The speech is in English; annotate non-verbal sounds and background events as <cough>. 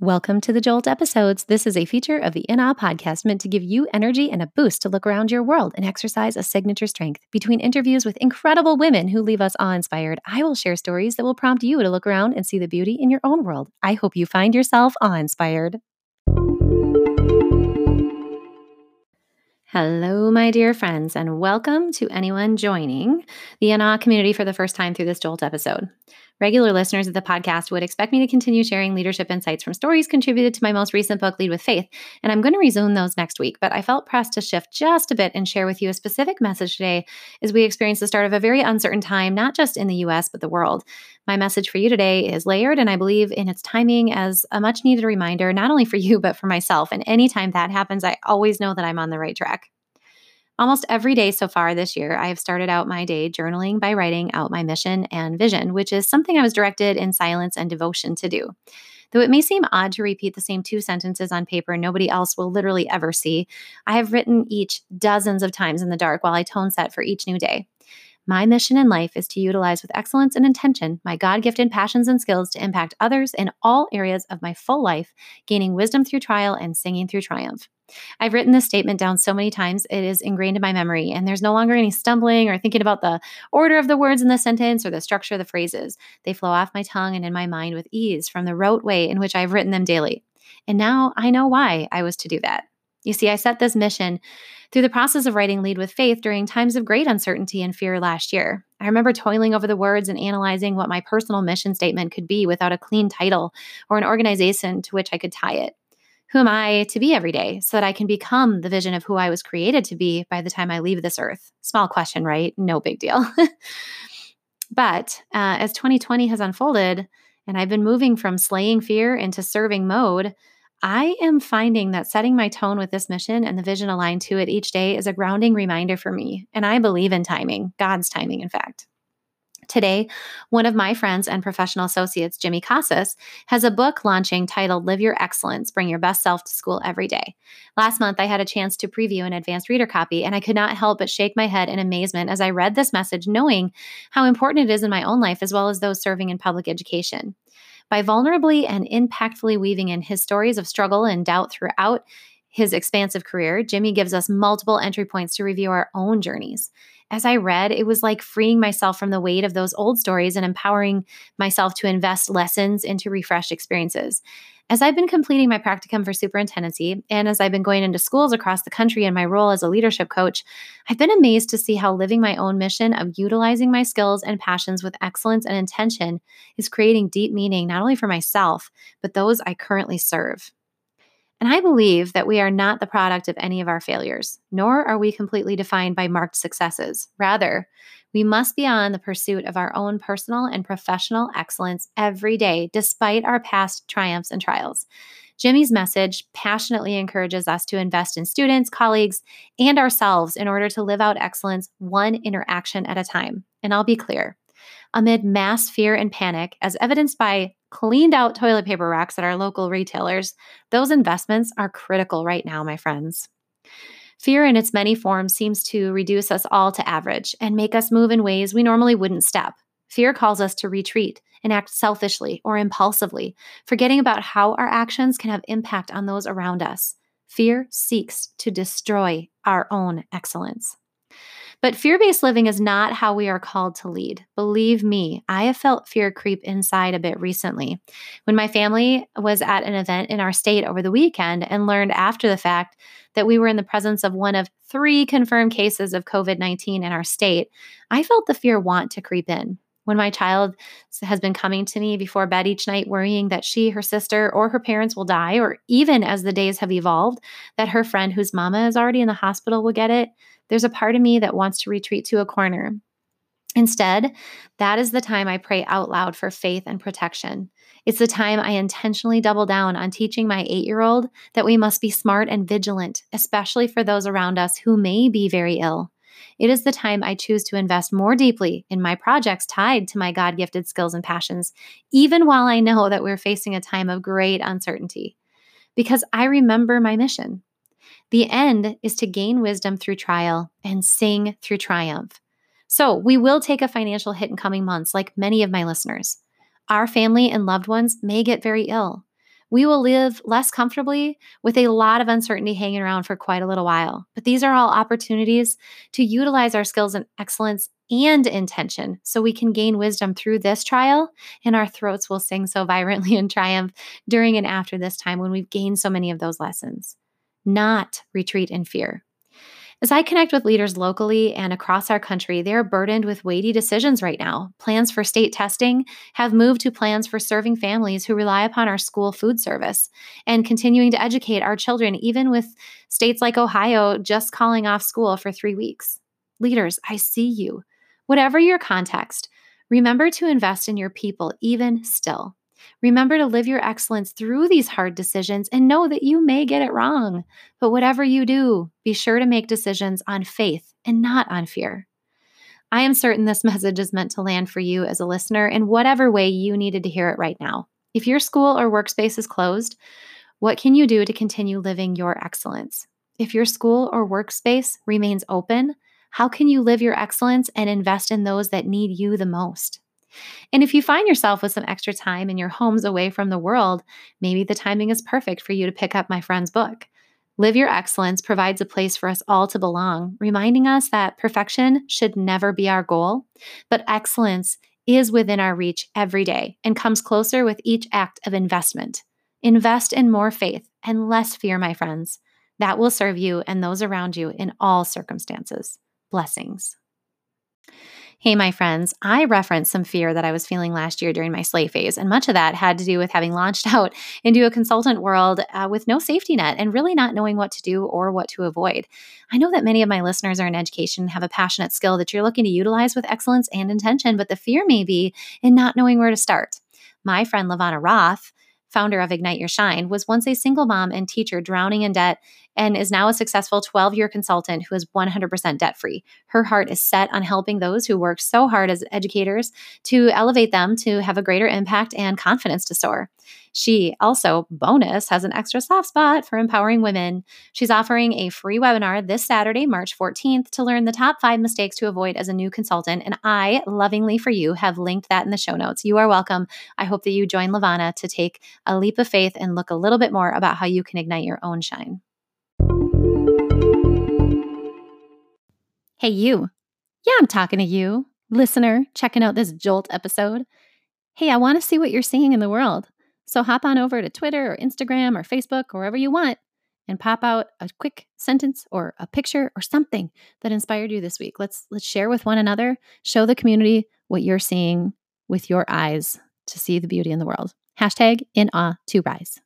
Welcome to the Jolt episodes. This is a feature of the In Awe podcast meant to give you energy and a boost to look around your world and exercise a signature strength. Between interviews with incredible women who leave us awe inspired, I will share stories that will prompt you to look around and see the beauty in your own world. I hope you find yourself awe inspired. Hello, my dear friends, and welcome to anyone joining the In Awe community for the first time through this Jolt episode. Regular listeners of the podcast would expect me to continue sharing leadership insights from stories contributed to my most recent book, Lead with Faith, and I'm going to resume those next week. But I felt pressed to shift just a bit and share with you a specific message today as we experience the start of a very uncertain time, not just in the US, but the world. My message for you today is layered, and I believe in its timing as a much needed reminder, not only for you, but for myself. And anytime that happens, I always know that I'm on the right track. Almost every day so far this year, I have started out my day journaling by writing out my mission and vision, which is something I was directed in silence and devotion to do. Though it may seem odd to repeat the same two sentences on paper nobody else will literally ever see, I have written each dozens of times in the dark while I tone set for each new day. My mission in life is to utilize with excellence and intention my God gifted passions and skills to impact others in all areas of my full life, gaining wisdom through trial and singing through triumph. I've written this statement down so many times, it is ingrained in my memory, and there's no longer any stumbling or thinking about the order of the words in the sentence or the structure of the phrases. They flow off my tongue and in my mind with ease from the rote way in which I've written them daily. And now I know why I was to do that. You see, I set this mission through the process of writing Lead with Faith during times of great uncertainty and fear last year. I remember toiling over the words and analyzing what my personal mission statement could be without a clean title or an organization to which I could tie it. Who am I to be every day so that I can become the vision of who I was created to be by the time I leave this earth? Small question, right? No big deal. <laughs> but uh, as 2020 has unfolded, and I've been moving from slaying fear into serving mode, I am finding that setting my tone with this mission and the vision aligned to it each day is a grounding reminder for me. And I believe in timing, God's timing, in fact. Today, one of my friends and professional associates, Jimmy Casas, has a book launching titled Live Your Excellence Bring Your Best Self to School Every Day. Last month, I had a chance to preview an advanced reader copy, and I could not help but shake my head in amazement as I read this message, knowing how important it is in my own life as well as those serving in public education. By vulnerably and impactfully weaving in his stories of struggle and doubt throughout his expansive career, Jimmy gives us multiple entry points to review our own journeys as I read, it was like freeing myself from the weight of those old stories and empowering myself to invest lessons into refreshed experiences. As I've been completing my practicum for superintendency, and as I've been going into schools across the country in my role as a leadership coach, I've been amazed to see how living my own mission of utilizing my skills and passions with excellence and intention is creating deep meaning not only for myself, but those I currently serve. And I believe that we are not the product of any of our failures, nor are we completely defined by marked successes. Rather, we must be on the pursuit of our own personal and professional excellence every day, despite our past triumphs and trials. Jimmy's message passionately encourages us to invest in students, colleagues, and ourselves in order to live out excellence one interaction at a time. And I'll be clear amid mass fear and panic, as evidenced by cleaned out toilet paper racks at our local retailers, those investments are critical right now, my friends. Fear in its many forms seems to reduce us all to average and make us move in ways we normally wouldn't step. Fear calls us to retreat and act selfishly or impulsively, forgetting about how our actions can have impact on those around us. Fear seeks to destroy our own excellence. But fear based living is not how we are called to lead. Believe me, I have felt fear creep inside a bit recently. When my family was at an event in our state over the weekend and learned after the fact that we were in the presence of one of three confirmed cases of COVID 19 in our state, I felt the fear want to creep in when my child has been coming to me before bed each night worrying that she, her sister, or her parents will die, or even as the days have evolved, that her friend whose mama is already in the hospital will get it, there's a part of me that wants to retreat to a corner. Instead, that is the time I pray out loud for faith and protection. It's the time I intentionally double down on teaching my eight year old that we must be smart and vigilant, especially for those around us who may be very ill. It is the time I choose to invest more deeply in my projects tied to my God gifted skills and passions, even while I know that we're facing a time of great uncertainty. Because I remember my mission. The end is to gain wisdom through trial and sing through triumph. So, we will take a financial hit in coming months, like many of my listeners. Our family and loved ones may get very ill. We will live less comfortably with a lot of uncertainty hanging around for quite a little while. But these are all opportunities to utilize our skills and excellence and intention so we can gain wisdom through this trial and our throats will sing so <laughs> vibrantly in triumph during and after this time when we've gained so many of those lessons. Not retreat in fear. As I connect with leaders locally and across our country, they are burdened with weighty decisions right now. Plans for state testing have moved to plans for serving families who rely upon our school food service and continuing to educate our children, even with states like Ohio just calling off school for three weeks. Leaders, I see you. Whatever your context, remember to invest in your people even still. Remember to live your excellence through these hard decisions and know that you may get it wrong. But whatever you do, be sure to make decisions on faith and not on fear. I am certain this <laughs> message is meant to land for you as a listener in whatever way you needed to hear it right now. If your school or workspace is closed, what can you do to continue living your excellence? If your school or workspace remains open, how can you live your excellence and invest in those that need you the most? And if you find yourself with some extra time in your homes away from the world, maybe the timing is perfect for you to pick up my friend's book. Live Your Excellence provides a place for us all to belong, reminding us that perfection should never be our goal, but excellence is within our reach every day and comes closer with each act of investment. Invest in more faith and less fear, my friends. That will serve you and those around you in all circumstances. Blessings. Hey, my friends, I referenced some fear that I was feeling last year during my slay phase, and much of that had to do with having launched <laughs> out into a consultant world uh, with no safety net and really not knowing what to do or what to avoid. I know that many of my listeners are in education have a passionate skill that you're looking to utilize with excellence and intention, but the fear may be in not knowing where to start. My friend LaVonna Roth founder of Ignite Your Shine, was once a single mom and teacher drowning in debt and is now a successful 12 year consultant who is 100% debt free. Her heart is set on helping those who work so hard as educators to elevate them to have a greater impact and confidence to soar. She also, bonus, has an extra soft spot for empowering women. She's offering a free webinar this Saturday, March 14th, to learn the top five mistakes to avoid as a new consultant. And I, lovingly for you, have linked that in the show notes. You are welcome. I hope that you join LaVonna to take a leap of faith and look a little bit more about how you can ignite your own shine. Hey, you. Yeah, I'm talking to you, listener, checking out this Jolt episode. Hey, I want to see what you're seeing in the world. So hop on over to Twitter or Instagram or Facebook or wherever you want and pop out a quick sentence or a picture or something that inspired you this week. Let's let's share with one another, show the community what you're seeing with your eyes to see the beauty in the world. Hashtag in awe to rise.